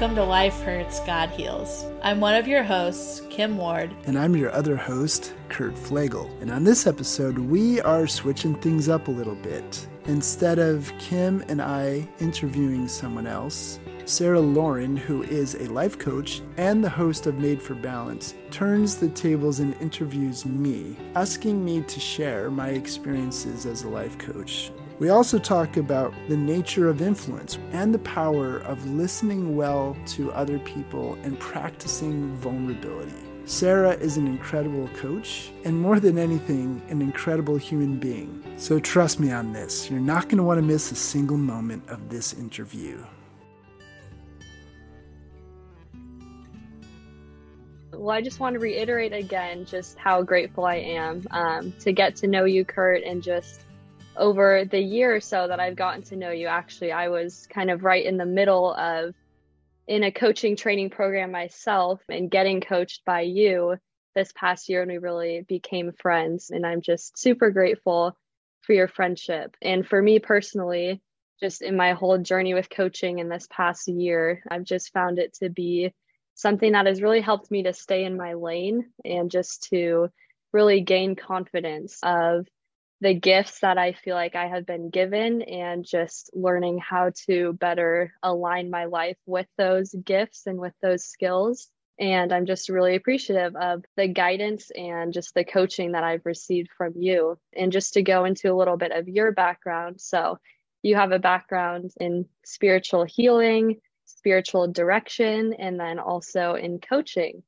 welcome to Life Hurts, God Heals. I'm one of your hosts, Kim Ward. And I'm your other host, Kurt Pflegl. And on this episode, we are switching things up a little bit. Instead of Kim and I interviewing someone else, Sarah Lauren, who is a life coach and the host of Made for Balance, turns the tables and interviews me, asking me to share my experiences as a life coach. We also talk about the nature of influence and the power of listening well to other people and practicing vulnerability. Sarah is an incredible coach and more than anything, an incredible human being. So trust me on this, you're not going to want to miss a single moment of this interview. Well, I just want to reiterate again just how grateful I am um, to get to know you, Kurt, and just over the year or so that I've gotten to know you. Actually, I was kind of right in the middle of in a coaching training program myself and getting coached by you this past year, and we really became friends. And I'm just super grateful for your friendship. And for me personally, just in my whole journey with coaching in this past year, I've just found it to be something that has really helped me to stay in my lane and just to really gain confidence of the gifts that I feel like I have been given and just learning how to better align my life with those gifts and with those skills. And I'm just really appreciative of the guidance and just the coaching that I've received from you. And just to go into a little bit of your background. So, you have a background in spiritual healing, spiritual direction and then also in coaching.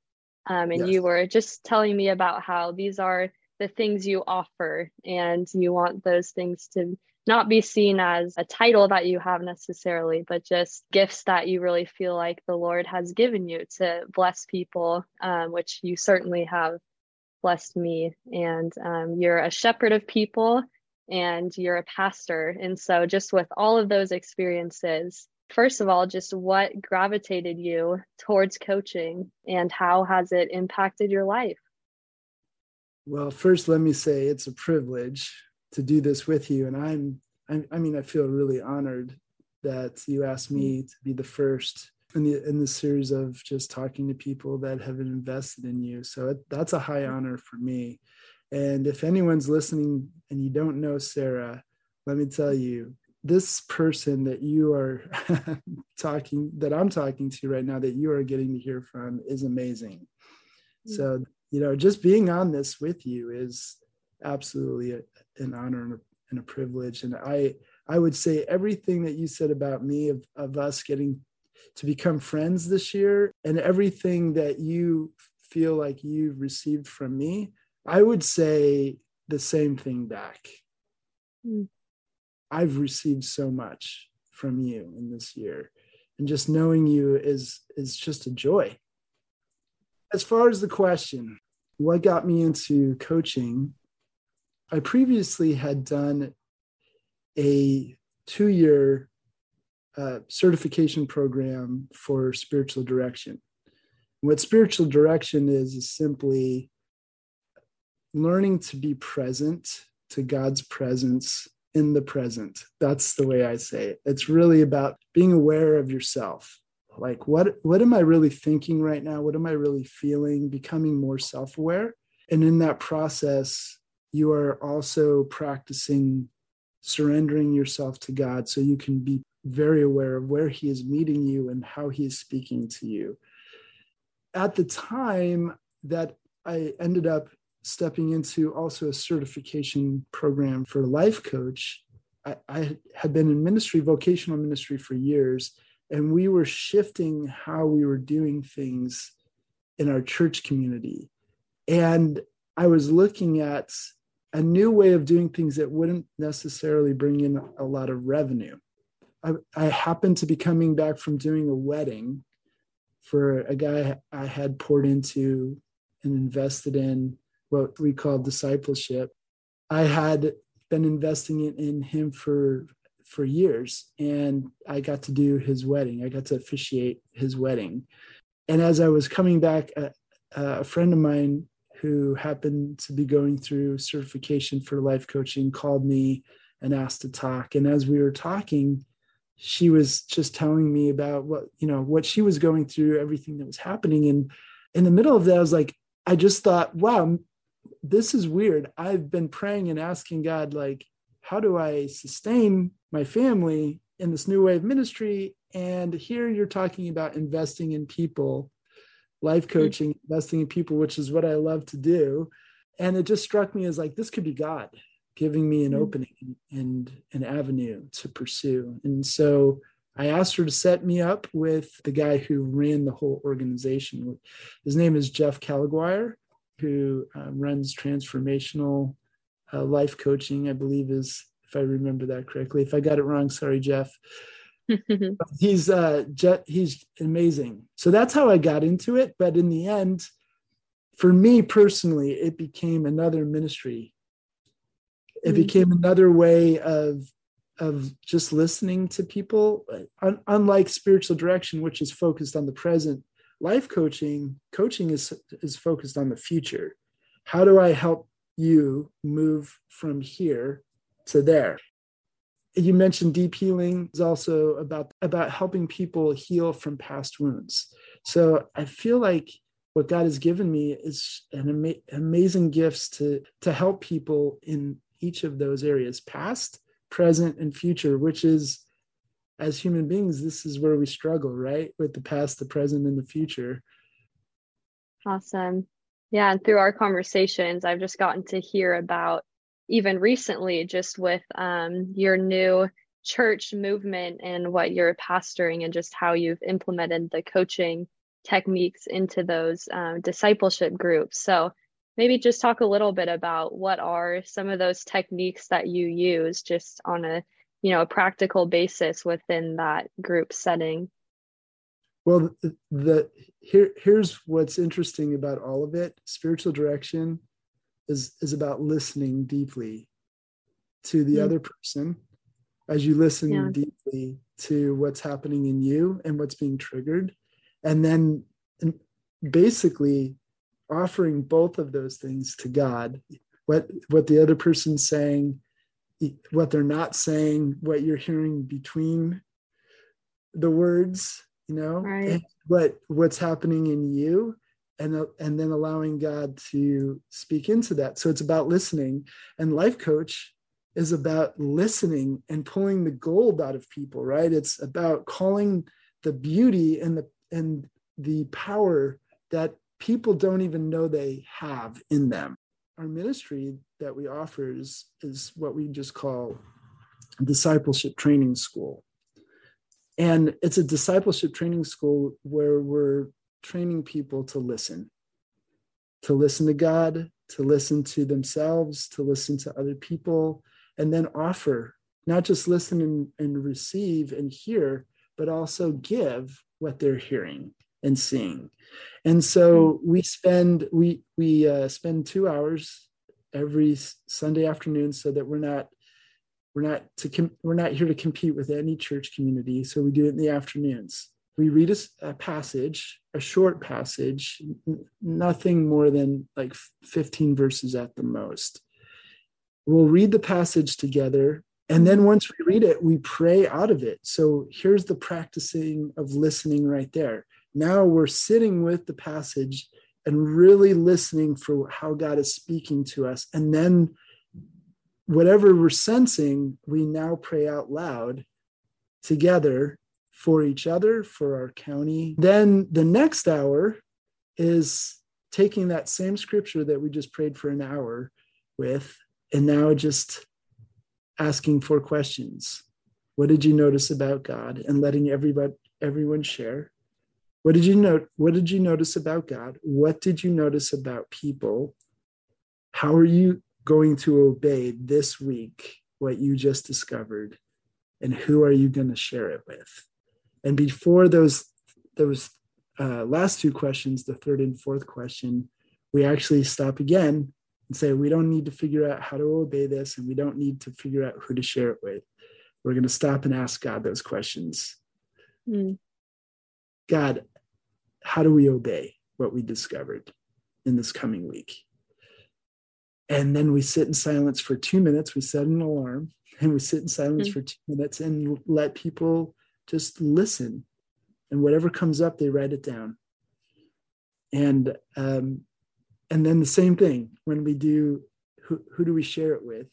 Um, and yes. you were just telling me about how these are the things you offer, and you want those things to not be seen as a title that you have necessarily, but just gifts that you really feel like the Lord has given you to bless people, um, which you certainly have blessed me. And um, you're a shepherd of people and you're a pastor. And so, just with all of those experiences, first of all, just what gravitated you towards coaching and how has it impacted your life? Well, first, let me say it's a privilege to do this with you. And I'm, I, I mean, I feel really honored that you asked me mm-hmm. to be the first in the in the series of just talking to people that have invested in you. So it, that's a high mm-hmm. honor for me. And if anyone's listening and you don't know Sarah, let me tell mm-hmm. you, this person that you are talking that i'm talking to right now that you are getting to hear from is amazing mm-hmm. so you know just being on this with you is absolutely a, an honor and a, and a, privilege and i i would say everything that you said about me of, of us getting to become friends this year and everything that you feel like you've received from me i would say the same thing back mm-hmm I've received so much from you in this year. And just knowing you is is just a joy. As far as the question, what got me into coaching? I previously had done a two-year uh, certification program for spiritual direction. What spiritual direction is is simply learning to be present to God's presence in the present. That's the way I say it. It's really about being aware of yourself. Like what what am I really thinking right now? What am I really feeling? Becoming more self-aware. And in that process, you are also practicing surrendering yourself to God so you can be very aware of where he is meeting you and how he is speaking to you. At the time that I ended up stepping into also a certification program for life coach. I, I had been in ministry, vocational ministry for years, and we were shifting how we were doing things in our church community. And I was looking at a new way of doing things that wouldn't necessarily bring in a lot of revenue. I, I happened to be coming back from doing a wedding for a guy I had poured into and invested in what we call discipleship. I had been investing in, in him for for years and I got to do his wedding. I got to officiate his wedding. And as I was coming back, a, a friend of mine who happened to be going through certification for life coaching called me and asked to talk. And as we were talking, she was just telling me about what you know what she was going through everything that was happening and in the middle of that i was like i just thought wow this is weird i've been praying and asking god like how do i sustain my family in this new way of ministry and here you're talking about investing in people life mm-hmm. coaching mm-hmm. investing in people which is what i love to do and it just struck me as like this could be god giving me an mm-hmm. opening and an avenue to pursue. And so I asked her to set me up with the guy who ran the whole organization. His name is Jeff Caliguire, who um, runs transformational uh, life coaching, I believe is, if I remember that correctly. If I got it wrong, sorry, Jeff. he's uh, he's amazing. So that's how I got into it. But in the end, for me personally, it became another ministry it mm-hmm. became another way of of just listening to people Un- unlike spiritual direction which is focused on the present life coaching coaching is is focused on the future how do i help you move from here to there. You mentioned deep healing is also about about helping people heal from past wounds. So i feel like what god has given me is an ama- amazing gifts to to help people in each of those areas past present and future which is as human beings this is where we struggle right? With the past the present and the future. Awesome yeah and through our conversations i've just gotten to hear about even recently just with um, your new church movement and what you're pastoring and just how you've implemented the coaching techniques into those um, discipleship groups. So maybe just talk a little bit about what are some of those techniques that you use just on a you know a practical basis within that group setting well the, the here here's what's interesting about all of it spiritual direction is is about listening deeply to the mm-hmm. other person as you listen yeah. deeply to what's happening in you and what's being triggered and then basically offering both of those things to God, what what the other person's saying, what they're not saying, what you're hearing between the words, you know, right. what what's happening in you, and and then allowing God to speak into that. So it's about listening, and life coach is about listening and pulling the gold out of people, right? It's about calling the beauty and the and the power that people don't even know they have in them. Our ministry that we offer is, is what we just call discipleship training school. And it's a discipleship training school where we're training people to listen, to listen to God, to listen to themselves, to listen to other people, and then offer, not just listen and, and receive and hear, but also give what they're hearing and seeing. And so hmm. we spend we we uh, spend two hours every Sunday afternoon so that we're not we're not to com- we're not here to compete with any church community. So we do it in the afternoons. We read a, a passage, a short passage, n- nothing more than like 15 verses at the most. We'll read the passage together and then once we read it, we pray out of it. So here's the practicing of listening right there. Now we're sitting with the passage and really listening for how God is speaking to us. And then whatever we're sensing, we now pray out loud together for each other, for our county. Then the next hour is taking that same scripture that we just prayed for an hour with, and now just asking for questions. What did you notice about God? And letting everybody everyone share. What did you note? What did you notice about God? What did you notice about people? How are you going to obey this week what you just discovered? And who are you going to share it with? And before those those uh, last two questions, the third and fourth question, we actually stop again and say, we don't need to figure out how to obey this, and we don't need to figure out who to share it with. We're going to stop and ask God those questions. Mm. God, how do we obey what we discovered in this coming week? And then we sit in silence for two minutes. We set an alarm and we sit in silence mm-hmm. for two minutes and let people just listen. And whatever comes up, they write it down. And um, and then the same thing when we do who, who do we share it with?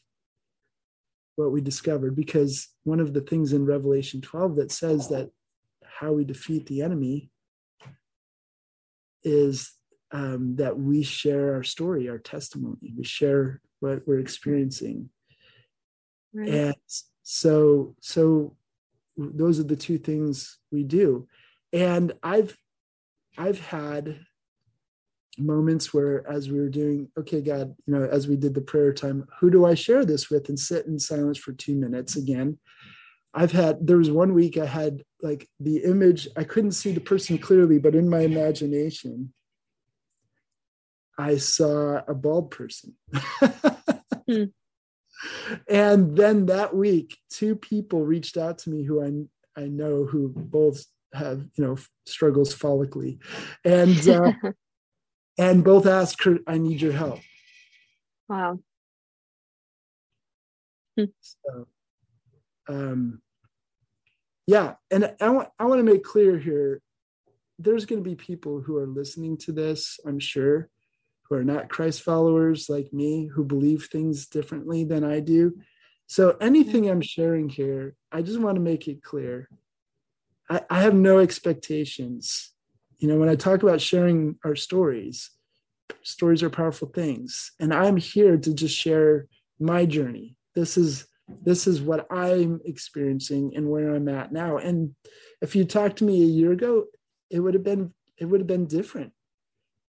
What we discovered, because one of the things in Revelation 12 that says that how we defeat the enemy is um, that we share our story, our testimony, we share what we're experiencing. Right. And so, so those are the two things we do. And I've, I've had moments where as we were doing okay god you know as we did the prayer time who do i share this with and sit in silence for two minutes again i've had there was one week i had like the image i couldn't see the person clearly but in my imagination i saw a bald person hmm. and then that week two people reached out to me who i i know who both have you know struggles follically and uh, and both asked Kurt, I need your help. Wow. so, um, yeah, and I want I want to make clear here. There's going to be people who are listening to this, I'm sure, who are not Christ followers like me, who believe things differently than I do. So anything I'm mm-hmm. sharing here, I just want to make it clear. I, I have no expectations. You know when i talk about sharing our stories stories are powerful things. And i'm here to just share my journey. This is this is what i'm experiencing and where i'm at now. And if you talked to me a year ago it would have been it would have been different.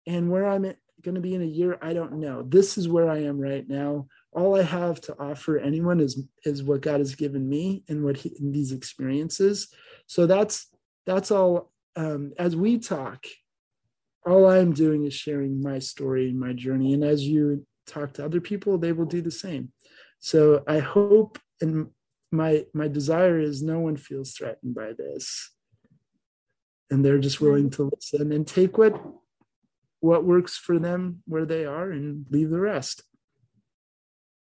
And where i'm going to be in a year i don't know this is where i am right now all i have to offer anyone is is what god has given me and what he, in these experiences so that's that's all um, as we talk, all I'm doing is sharing my story and my journey. And as you talk to other people, they will do the same. So I hope and my my desire is no one feels threatened by this. And they're just willing to listen and take what what works for them where they are and leave the rest.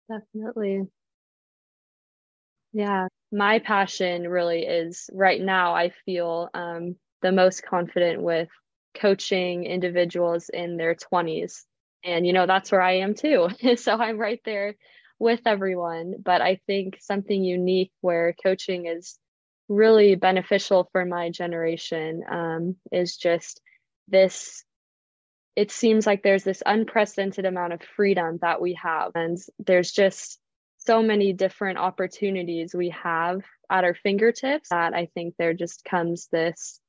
Definitely. Yeah, my passion really is right now I feel um the most confident with coaching individuals in their 20s. And, you know, that's where I am too. so I'm right there with everyone. But I think something unique where coaching is really beneficial for my generation um, is just this. It seems like there's this unprecedented amount of freedom that we have. And there's just so many different opportunities we have at our fingertips that I think there just comes this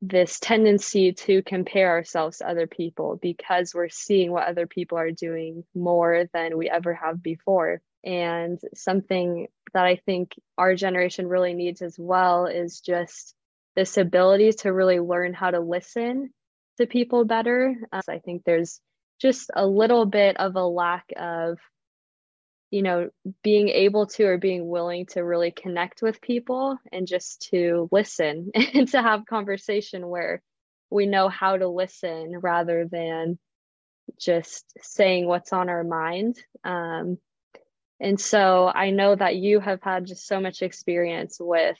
this tendency to compare ourselves to other people because we're seeing what other people are doing more than we ever have before. And something that I think our generation really needs as well is just this ability to really learn how to listen to people better. Uh, I think there's just a little bit of a lack of you know, being able to or being willing to really connect with people and just to listen and to have conversation where we know how to listen rather than just saying what's on our mind. Um, and so I know that you have had just so much experience with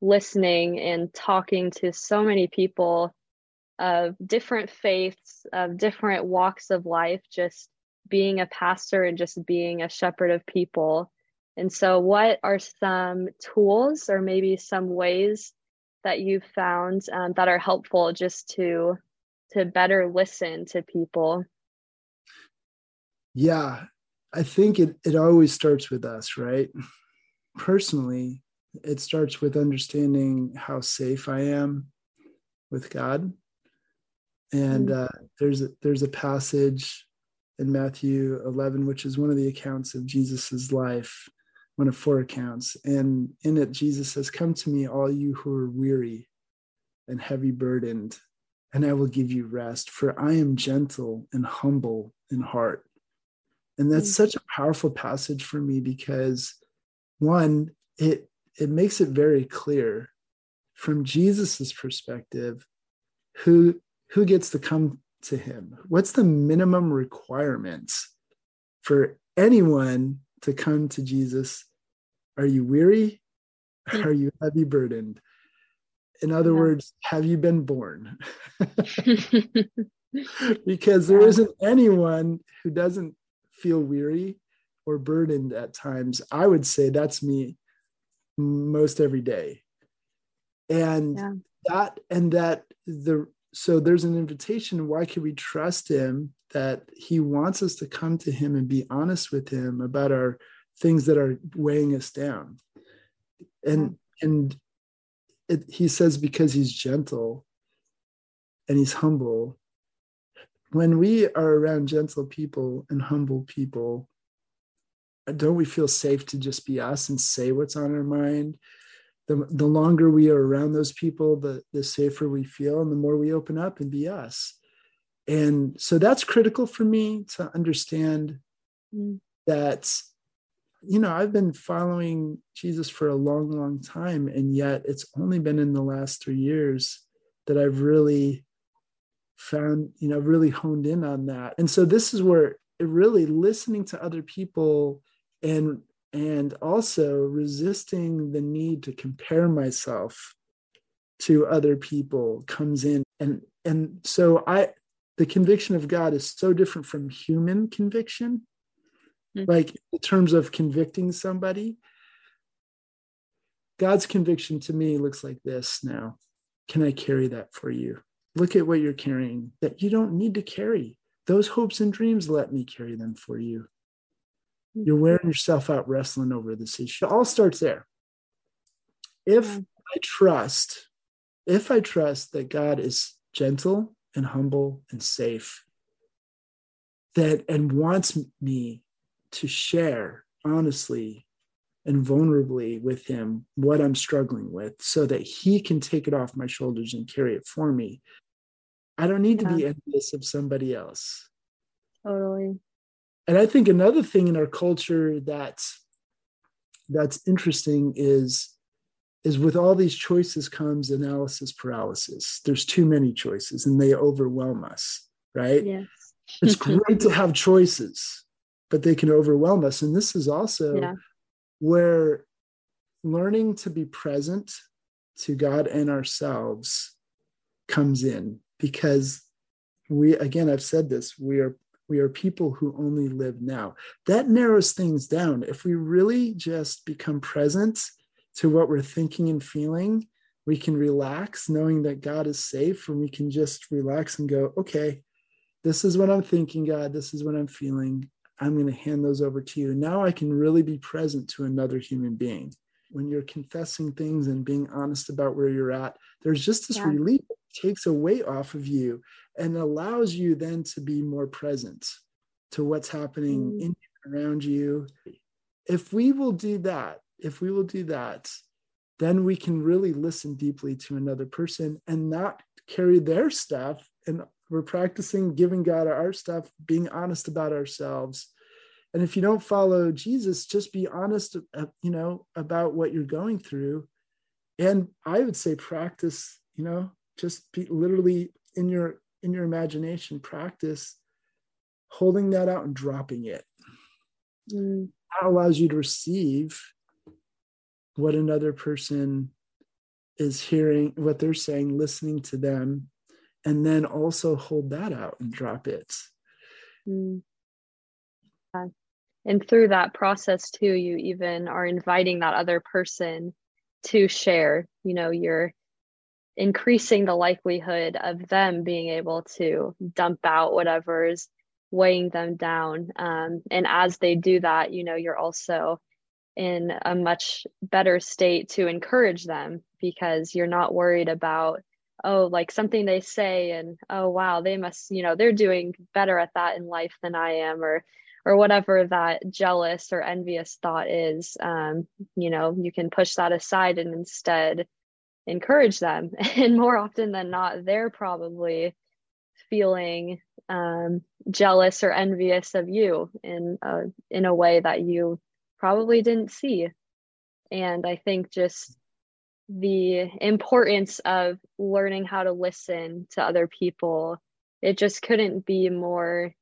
listening and talking to so many people of different faiths, of different walks of life, just being a pastor and just being a shepherd of people. And so, what are some tools or maybe some ways that you've found um, that are helpful just to to better listen to people? Yeah, I think it it always starts with us, right? Personally, it starts with understanding how safe I am with God. And mm. uh, there's a, there's a passage in Matthew 11, which is one of the accounts of Jesus's life, one of four accounts. And in it, Jesus says, Come to me, all you who are weary and heavy burdened, and I will give you rest, for I am gentle and humble in heart. And that's mm-hmm. such a powerful passage for me because one, it it makes it very clear from Jesus's perspective who who gets to come to him? What's the minimum requirements for anyone to come to Jesus? Are you weary? Mm. are you heavy burdened? In other yeah. words, have you been born? because there isn't anyone who doesn't feel weary or burdened at times. I would say that's me most every day. And yeah. that, and that the, so there's an invitation. Why can we trust him that he wants us to come to him and be honest with him about our things that are weighing us down? And, and it, he says, because he's gentle and he's humble, when we are around gentle people and humble people, don't we feel safe to just be us and say what's on our mind? The, the longer we are around those people, the, the safer we feel and the more we open up and be us. And so that's critical for me to understand mm. that, you know, I've been following Jesus for a long, long time. And yet it's only been in the last three years that I've really found, you know, really honed in on that. And so this is where it really listening to other people and and also resisting the need to compare myself to other people comes in and and so i the conviction of god is so different from human conviction mm-hmm. like in terms of convicting somebody god's conviction to me looks like this now can i carry that for you Look at what you're carrying that you don't need to carry. Those hopes and dreams, let me carry them for you. You're wearing yourself out wrestling over this issue. It all starts there. If I trust, if I trust that God is gentle and humble and safe, that and wants me to share honestly and vulnerably with him what I'm struggling with so that he can take it off my shoulders and carry it for me, I don't need yeah. to be envious of somebody else. Totally. And I think another thing in our culture that's that's interesting is is with all these choices comes analysis paralysis. There's too many choices and they overwhelm us, right? Yes. it's great to have choices, but they can overwhelm us. And this is also yeah. where learning to be present to God and ourselves comes in because we again i've said this we are we are people who only live now. That narrows things down. If we really just become present to what we're thinking and feeling we can relax knowing that god is safe and we can just relax and go okay this is what i'm thinking god. This is what i'm feeling. I'm going to hand those over to you. Now i can really be present to another human being. When you're confessing things and being honest about where you're at there's just this yeah. relief takes a weight off of you and allows you then to be more present to what's happening mm. in around you. If we will do that if we will do that then we can really listen deeply to another person and not carry their stuff. And we're practicing giving god our stuff being honest about ourselves. And if you don't follow jesus just be honest uh, you know about what you're going through. And i would say practice you know just be literally in your in your imagination practice holding that out and dropping it mm. that allows you to receive what another person is hearing what they're saying listening to them and then also hold that out and drop it mm. and through that process too you even are inviting that other person to share you know your increasing the likelihood of them being able to dump out whatever's weighing them down. Um, and as they do that, you know, you're also in a much better state to encourage them because you're not worried about, oh, like something they say and, oh, wow, they must, you know, they're doing better at that in life than I am, or, or whatever that jealous or envious thought is. Um, you know, you can push that aside and instead encourage them and more often than not they're probably feeling um, jealous or envious of you in a, in a way that you probably didn't see. And i think just the importance of learning how to listen to other people it just couldn't be more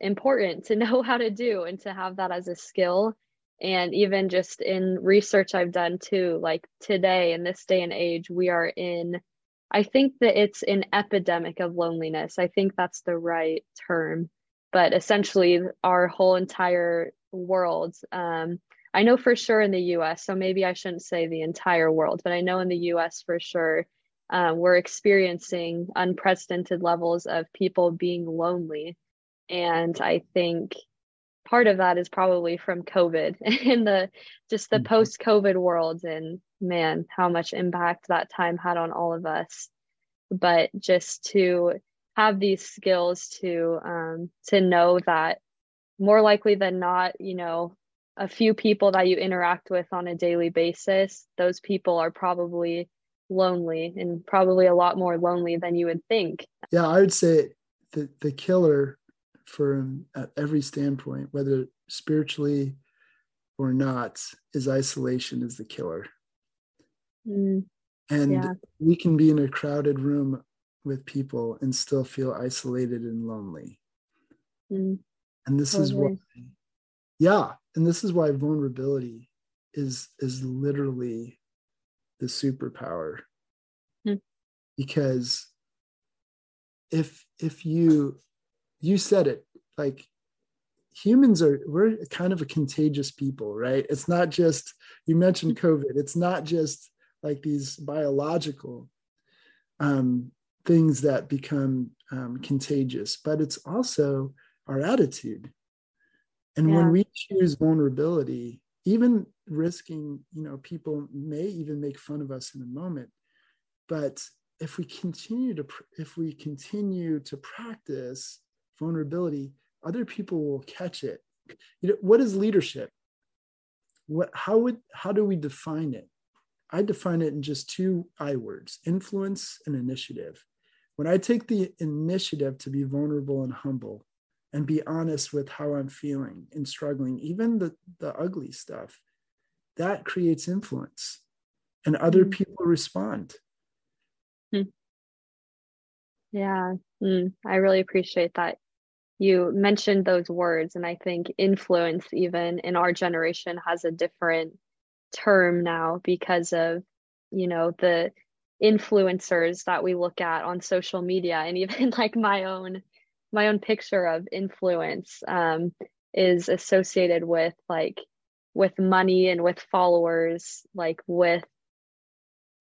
important to know how to do and to have that as a skill and even just in research I've done too, like today in this day and age, we are in, I think that it's an epidemic of loneliness. I think that's the right term. But essentially, our whole entire world, um, I know for sure in the US, so maybe I shouldn't say the entire world, but I know in the US for sure, um, we're experiencing unprecedented levels of people being lonely. And I think part of that is probably from COVID and the just the mm-hmm. post COVID world and man, how much impact that time had on all of us. But just to have these skills to um, to know that more likely than not, you know, a few people that you interact with on a daily basis, those people are probably lonely and probably a lot more lonely than you would think. Yeah, I would say the the killer from at every standpoint, whether spiritually or not, is isolation is the killer. Mm, and yeah. we can be in a crowded room with people and still feel isolated and lonely. Mm, and this totally. is why, yeah, and this is why vulnerability is is literally the superpower. Mm. Because if if you you said it like humans are we're kind of a contagious people right it's not just you mentioned covid it's not just like these biological um, things that become um, contagious but it's also our attitude and yeah. when we choose vulnerability even risking you know people may even make fun of us in a moment but if we continue to if we continue to practice vulnerability, other people will catch it. You know, what is leadership? What how would how do we define it? I define it in just two I words, influence and initiative. When I take the initiative to be vulnerable and humble and be honest with how I'm feeling and struggling, even the, the ugly stuff, that creates influence and other mm. people respond. Mm. Yeah, mm. I really appreciate that you mentioned those words and i think influence even in our generation has a different term now because of you know the influencers that we look at on social media and even like my own my own picture of influence um, is associated with like with money and with followers like with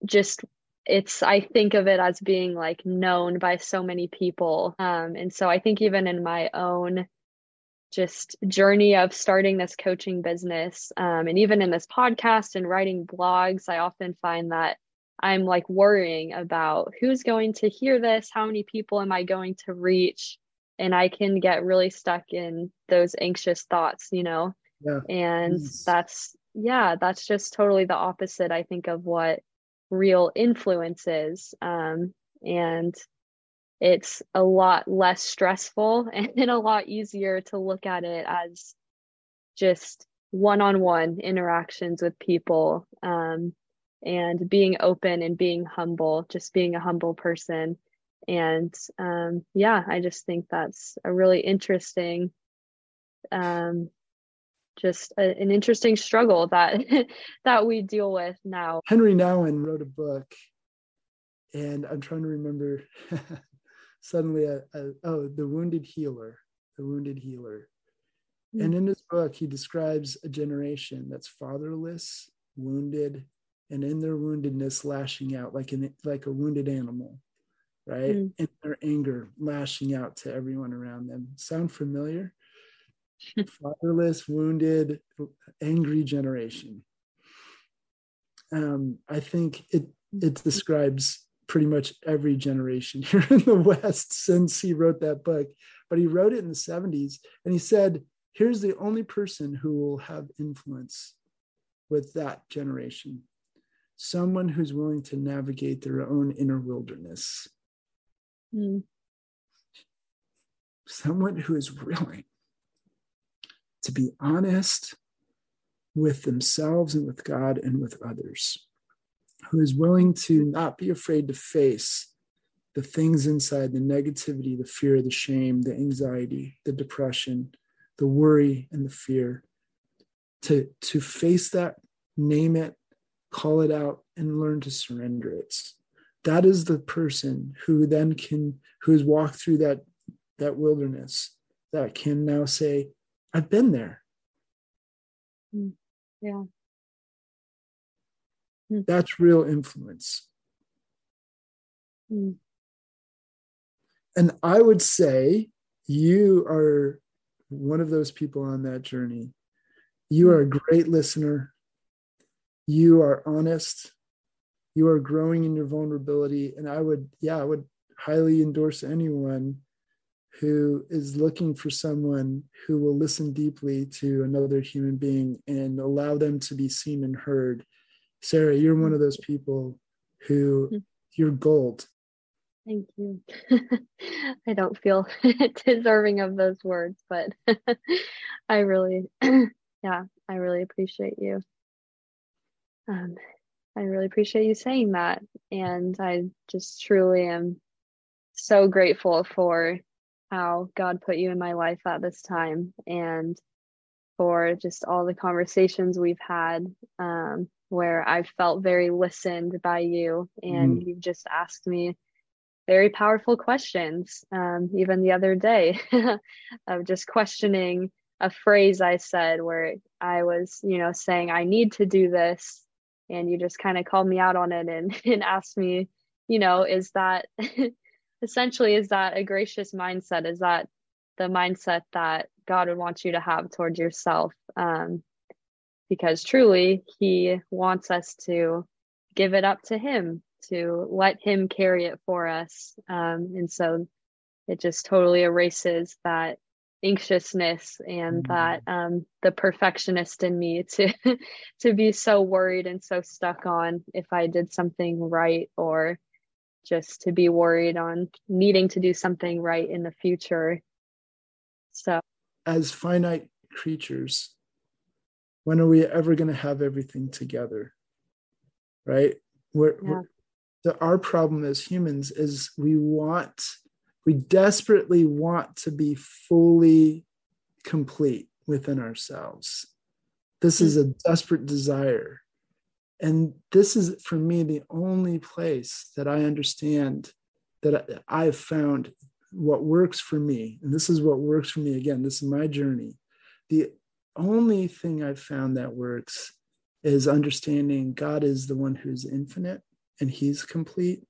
just it's i think of it as being like known by so many people um, and so i think even in my own just journey of starting this coaching business um, and even in this podcast and writing blogs i often find that i'm like worrying about who's going to hear this how many people am i going to reach and i can get really stuck in those anxious thoughts you know yeah. and yes. that's yeah that's just totally the opposite i think of what real influences um, and it's a lot less stressful and a lot easier to look at it as just one-on-one interactions with people um, and being open and being humble just being a humble person. And um, yeah i just think that's a really interesting um, just a, an interesting struggle that that we deal with now. Henri Nouwen wrote a book, and I'm trying to remember. suddenly, a, a, oh, the wounded healer, the wounded healer, mm-hmm. and in his book he describes a generation that's fatherless, wounded, and in their woundedness lashing out like an like a wounded animal, right? Mm-hmm. In their anger, lashing out to everyone around them. Sound familiar? fatherless, wounded, angry generation. Um, I think it it describes pretty much every generation here in the West since he wrote that book. But he wrote it in the 70s and he said, here's the only person who will have influence with that generation someone who's willing to navigate their own inner wilderness. Mm. Someone who is willing to be honest with themselves and with God and with others, who is willing to not be afraid to face the things inside the negativity, the fear, the shame, the anxiety, the depression, the worry, and the fear, to to face that name it call it out and learn to surrender it. That is the person who then can who has walked through that that wilderness that can now say i've been there. Mm, yeah. Mm. that's real influence. Mm. and i would say you are one of those people on that journey. You are a great listener. You are honest. You are growing in your vulnerability. And i would yeah i would highly endorse anyone who is looking for someone who will listen deeply to another human being and allow them to be seen and heard sarah you're one of those people who mm-hmm. you're gold thank you i don't feel deserving of those words but i really yeah i really appreciate you um, I really appreciate you saying that. And I just truly am so grateful for how God put you in my life at this time and for just all the conversations we've had um, where I've felt very listened by you and mm. you've just asked me very powerful questions. Um, even the other day, of just questioning a phrase I said where I was, you know, saying, I need to do this and you just kind of called me out on it and, and asked me you know is that essentially is that a gracious mindset? Is that the mindset that god would want you to have towards yourself? Um, because truly he wants us to give it up to him to let him carry it for us. Um, and so it just totally erases that anxiousness and mm-hmm. that um, the perfectionist in me to to be so worried and so stuck on if I did something right or just to be worried on needing to do something right in the future. So, as finite creatures, when are we ever going to have everything together? Right? We're, yeah. we're the, our problem as humans is we want we desperately want to be fully complete within ourselves. This is mm. a desperate desire. And this is, for me, the only place that I understand that I've found what works for me. And this is what works for me. Again, this is my journey. The only thing I've found that works is understanding God is the one who's infinite and he's complete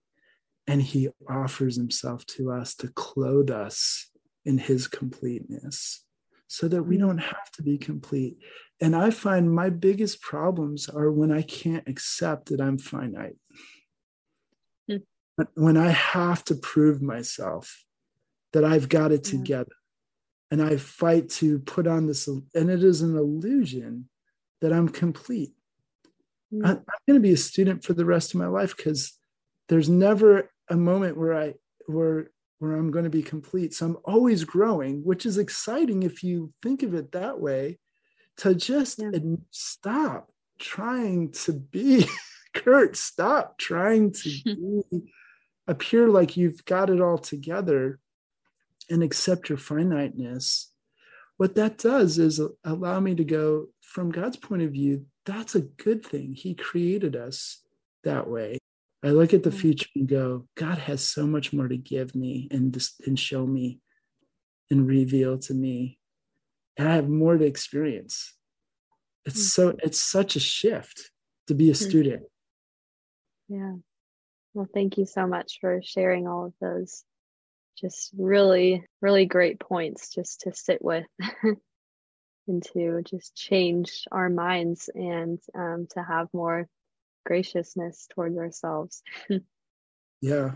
and he offers himself to us to clothe us in his completeness so that we mm. don't have to be complete. And I find my biggest problems are when I can't accept that I'm finite. Mm. When I have to prove myself that I've got it together. And I fight to put on this, and it is an illusion that I'm complete. Mm. I'm going to be a student for the rest of my life because there's never a moment where I where where I'm going to be complete. So I'm always growing, which is exciting if you think of it that way. To just yeah. stop trying to be Kurt, stop trying to be, appear like you've got it all together and accept your finiteness. What that does is allow me to go from God's point of view, that's a good thing. He created us that way. I look at the future and go, God has so much more to give me and, and show me and reveal to me. And I have more to experience. It's so it's such a shift to be a mm-hmm. student. Yeah. Well, thank you so much for sharing all of those just really, really great points just to sit with and to just change our minds and um, to have more graciousness towards ourselves. yeah.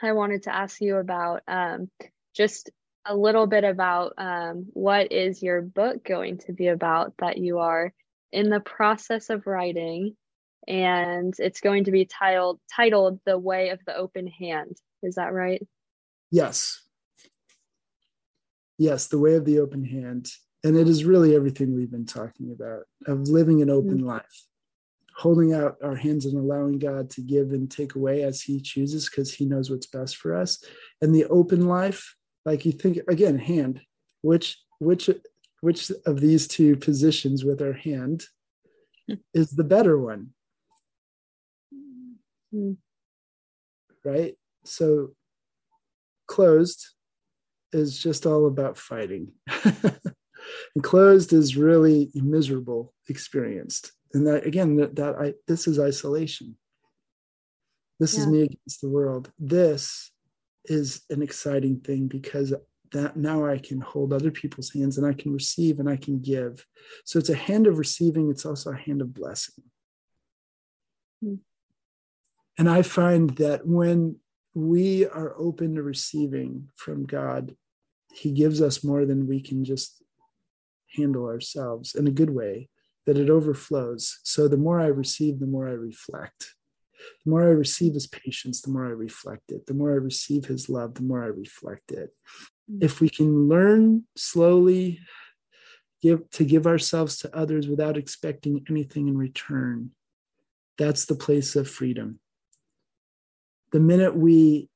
I wanted to ask you about um, just a little bit about um, what is your book going to be about that you are in the process of writing? And it's going to be titled titled the way of the open hand. Is that right? Yes. Yes the way of the open hand. And it is really everything we've been talking about of living an open mm-hmm. life holding out our hands and allowing God to give and take away as He chooses because He knows what's best for us. And the open life, like you think again, hand, which which which of these two positions with our hand Hmm. is the better one? Hmm. Right? So closed is just all about fighting. and closed is really miserable experienced. And that again, that, that I this is isolation. This is me against the world. This is an exciting thing because that now I can hold other people's hands and I can receive and I can give. So it's a hand of receiving, it's also a hand of blessing. Hmm. And I find that when we are open to receiving from God, He gives us more than we can just handle ourselves in a good way, that it overflows. So the more I receive, the more I reflect. The more I receive his patience, the more I reflect it. The more I receive his love, the more I reflect it. Mm. If we can learn slowly give to give ourselves to others without expecting anything in return, that's the place of freedom. The minute we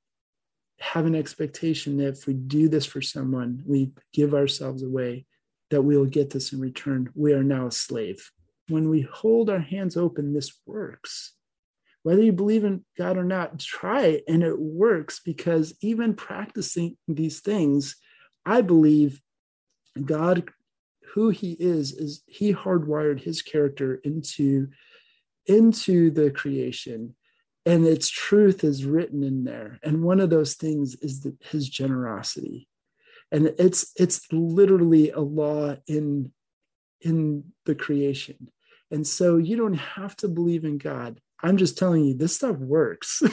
have an expectation that if we do this for someone, we give ourselves away, that we will get this in return, we are now a slave. When we hold our hands open, this works whether you believe in God or not, try it and it works because even practicing these things, I believe God, who He is, is He hardwired His character into, into the creation. And its truth is written in there. And one of those things is the, his generosity. And it's it's literally a law in in the creation. And so you don't have to believe in God. I'm just telling you, this stuff works.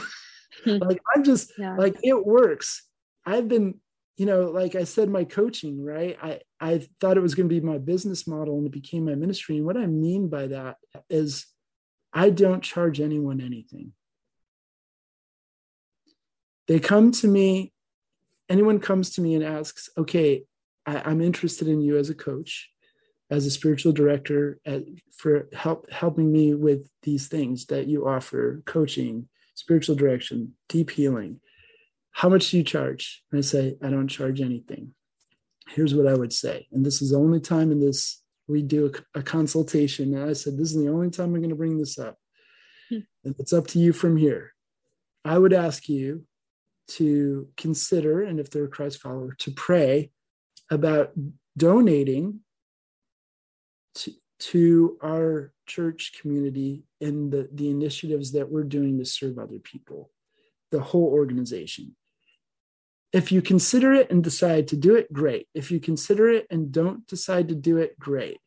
like I'm just Yeah. like it works. I've been, you know, like I said, my coaching, right? I I thought it was going to be my business model and it became my ministry. And what I mean by that is I don't charge anyone anything. They come to me, anyone comes to me and asks, okay, I, I'm interested in you as a coach as a spiritual director at, for help helping me with these things that you offer coaching spiritual direction deep healing. How much do you charge? And i say i don't charge anything. Here's what i would say and this is the only time in this we do a, a consultation. And i said this is the only time i'm going to bring this up. Hmm. and it's up to you from here. I would ask you to consider and if they're a christ follower to pray about donating to, to our church community and the, the initiatives that we're doing to serve other people, the whole organization. If you consider it and decide to do it, great. If you consider it and don't decide to do it, great.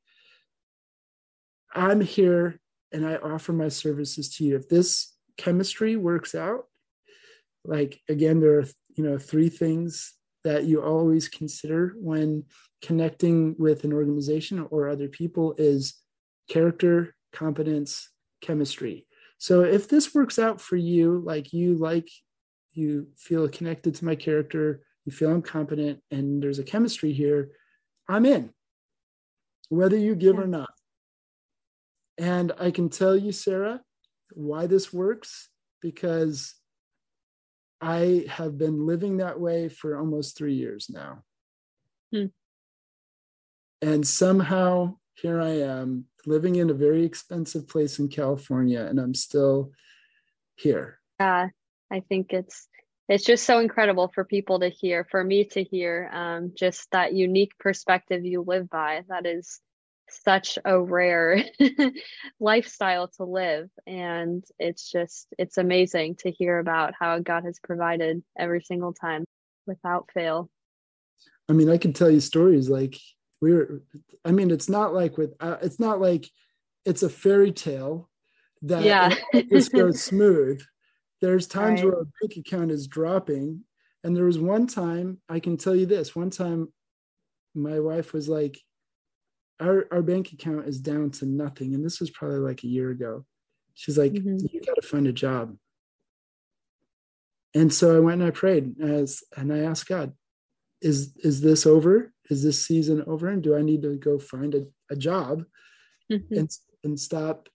I'm here and I offer my services to you. If this chemistry works out, like again, there are you know three things that you always consider when connecting with an organization or other people is character, competence, chemistry. So if this works out for you, like you like, you feel connected to my character, you feel I'm competent, and there's a chemistry here, I'm in, whether you give Yeah. or not. And I can tell you, Sarah, why this works because I have been living that way for almost three years now. Hmm. And somehow here I am living in a very expensive place in California, and I'm still here. Yeah, I think it's it's just so incredible for people to hear, for me to hear, um, just that unique perspective you live by. That is such a rare lifestyle to live, and it's just it's amazing to hear about how God has provided every single time without fail. I mean, I can tell you stories like we were, I mean, it's not like with, uh, it's not like it's a fairy tale that Yeah. just goes smooth. There's times Right. where a bank account is dropping. And there was one time, I can tell you this one time, my wife was like, our, our bank account is down to nothing. And this was probably like a year ago. She's like, Mhm. you got to find a job. And so I went and I prayed as, and I asked God, is, is this over? Is this season over? And do I need to go find a, a job and, and stop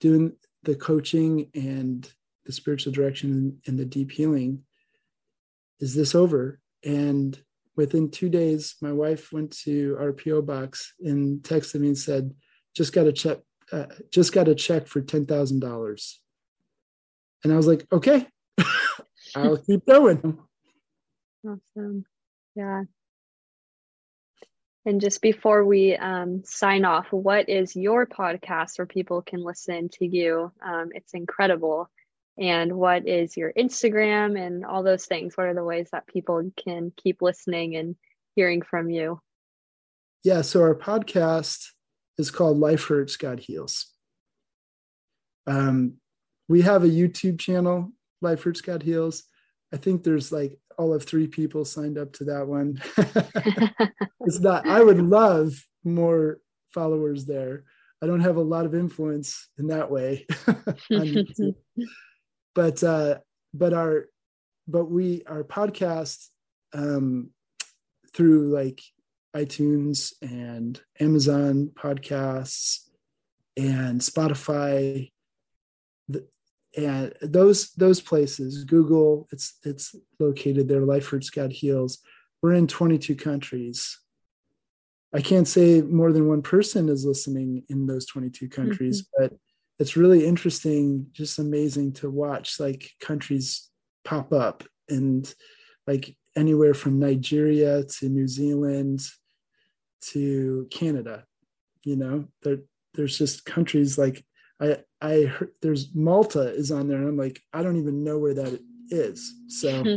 doing the coaching and the spiritual direction and the deep healing? Is this over? And within two days, my wife went to our PO box and texted me and said, "Just got a check, uh, just got a check for ten thousand dollars." And I was like, "Okay, I'll keep going." Awesome, yeah. And just before we um, sign off, what is your podcast where people can listen to you? Um, it's incredible. And what is your Instagram and all those things? What are the ways that people can keep listening and hearing from you? Yeah, so our podcast is called Life Hurts, God Heals. Um, we have a YouTube channel, Life Hurts, God Heals. I think there's like all of three people signed up to that one. it's not, I would love more followers there. I don't have a lot of influence in that way but uh but our but we our podcast um through like iTunes and Amazon podcasts and Spotify and those those places google it's it's located there. Life hurts god heals we're in 22 countries. I can't say more than one person is listening in those 22 countries mm-hmm. but it's really interesting just amazing to watch like countries pop up and like anywhere from nigeria to new zealand to canada you know there, there's just countries like I I heard there's Malta is on there, and I'm like, I don't even know where that is. So hmm.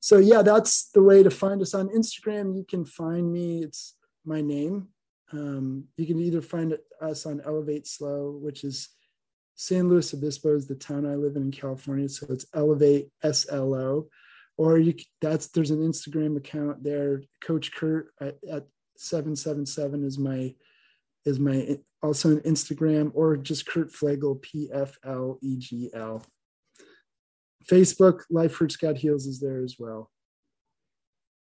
so yeah, that's the way to find us on Instagram. You can find me. It's my name. Um, you can either find us on Elevate Slow, which is San Luis Obispo is the town I live in in California. So it's Elevate S L O, or you that's there's an Instagram account there. Coach Kurt at, at seven seven seven is my is my also an Instagram or just Kurt Pflegl, P F L E G L. Facebook, Life Hurts God Heals is there as well.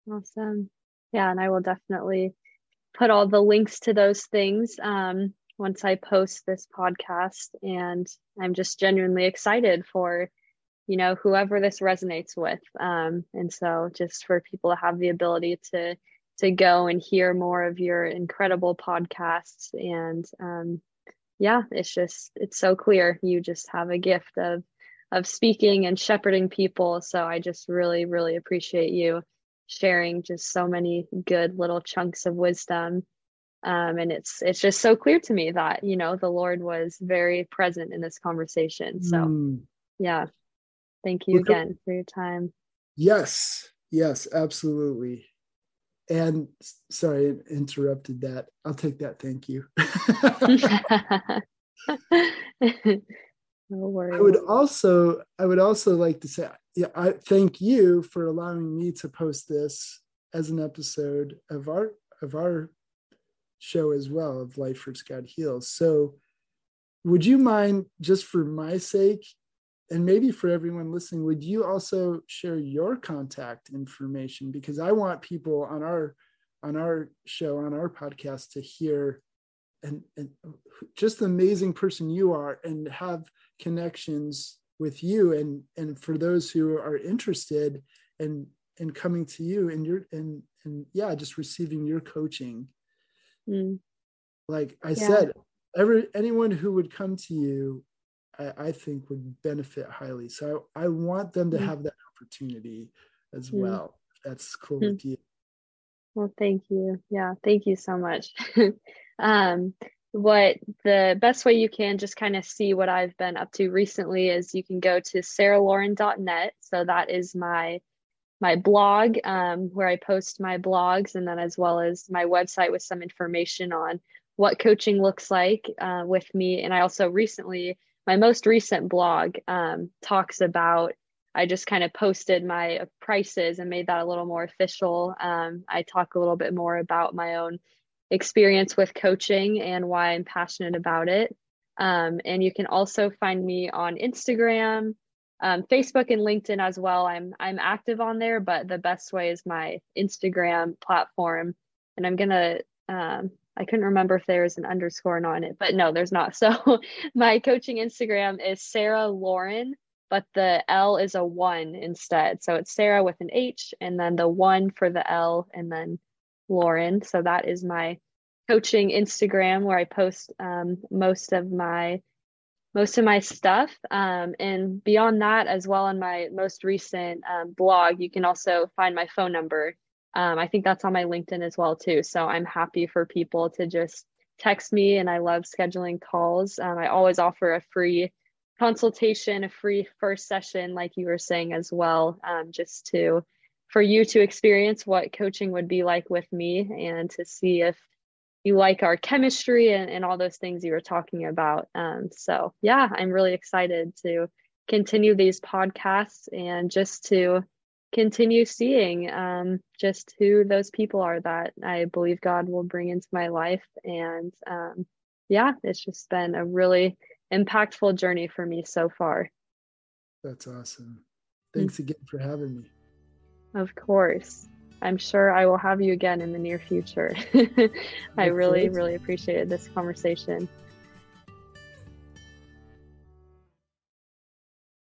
Awesome. Yeah, and I will definitely put all the links to those things um, once I post this podcast. And I'm just genuinely excited for, you know, whoever this resonates with. Um, and so just for people to have the ability to to go and hear more of your incredible podcasts and um, yeah it's just it's so clear you just have a gift of of speaking and shepherding people so i just really really appreciate you sharing just so many good little chunks of wisdom. Um, and it's it's just so clear to me that you know the lord was very present in this conversation. So mm. yeah. Thank you again for your time. Yes yes absolutely. And sorry interrupted that. I'll take that. Thank you no worries i would also i would also like to say yeah i thank you for allowing me to post this as an episode of our of our show as well of life hurts god heals so would you mind just for my sake and maybe for everyone listening, would you also share your contact information? Because I want people on our on our show, on our podcast to hear and, and just the amazing person you are and have connections with you and and for those who are interested in in coming to you and your and and yeah just receiving your coaching mm. like i yeah. said every anyone who would come to you I, I think would benefit highly. So I, I want them to mm have that opportunity as mm well. That's cool mm with you. Well, thank you. Yeah, thank you so much. um, what the best way you can just kind of see what I've been up to recently is you can go to sarahlauren.net. So that is my my blog um, where I post my blogs and then as well as my website with some information on what coaching looks like uh, with me. And I also recently my most recent blog um, talks about i just kind of posted my prices and made that a little more official um, i talk a little bit more about my own experience with coaching and why i'm passionate about it um, and you can also find me on instagram um, facebook and linkedin as well i'm i'm active on there but the best way is my instagram platform and i'm gonna um, I couldn't remember if there's an underscore on it, but no, there's not. So my coaching Instagram is Sarah Lauren but the L is a one instead. So it's Sarah with an H and then the one for the L and then Lauren. So that is my coaching Instagram where I post um, most of my most of my stuff. Um, and beyond that, as well on my most recent um, blog, you can also find my phone number. Um, I think that's on my LinkedIn as well too. So I'm happy for people to just text me, and I love scheduling calls. Um, I always offer a free consultation, a free first session, like you were saying as well, um, just to for you to experience what coaching would be like with me and to see if you like our chemistry and, and all those things you were talking about. Um, so, yeah, I'm really excited to continue these podcasts and just to continue seeing um, just who those people are that I believe God will bring into my life. And um, yeah, it's just been a really impactful journey for me so far. That's awesome. Thanks again for having me. Of course. I'm sure I will have you again in the near future. I really, really appreciated this conversation.